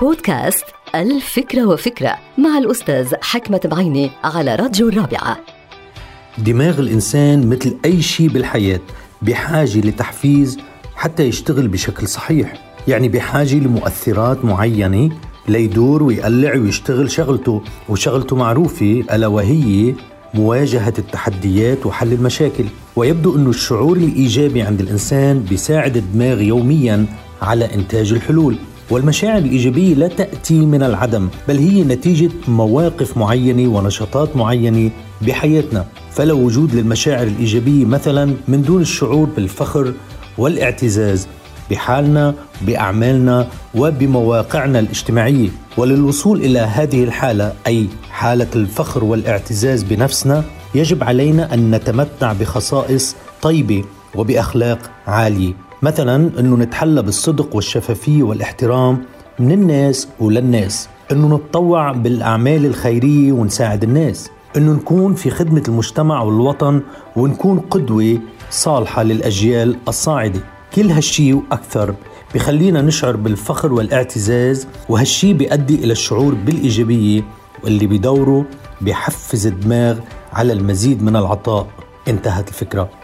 بودكاست الفكرة وفكرة مع الأستاذ حكمة بعيني على راديو الرابعة. دماغ الإنسان مثل أي شيء بالحياة بحاجة لتحفيز حتى يشتغل بشكل صحيح. يعني بحاجة لمؤثرات معينة ليدور ويقلع ويشتغل شغلته وشغلته معروفة ألا وهي مواجهة التحديات وحل المشاكل. ويبدو أن الشعور الإيجابي عند الإنسان بيساعد الدماغ يوميا على إنتاج الحلول. والمشاعر الإيجابية لا تأتي من العدم بل هي نتيجة مواقف معينة ونشاطات معينة بحياتنا. فلا وجود للمشاعر الإيجابية مثلا من دون الشعور بالفخر والاعتزاز بحالنا بأعمالنا وبمواقعنا الاجتماعية. وللوصول إلى هذه الحالة أي حالة الفخر والاعتزاز بنفسنا يجب علينا أن نتمتع بخصائص طيبة وبأخلاق عالية. مثلا إنه نتحلى بالصدق والشفافية والاحترام من الناس وللناس. إنه نتطوع بالأعمال الخيرية ونساعد الناس. إنه نكون في خدمة المجتمع والوطن ونكون قدوة صالحة للأجيال الصاعدة. كل هالشي وأكثر بخلينا نشعر بالفخر والاعتزاز وهالشي بيؤدي إلى الشعور بالإيجابية واللي بدوره بيحفز الدماغ على المزيد من العطاء. انتهت الفكرة.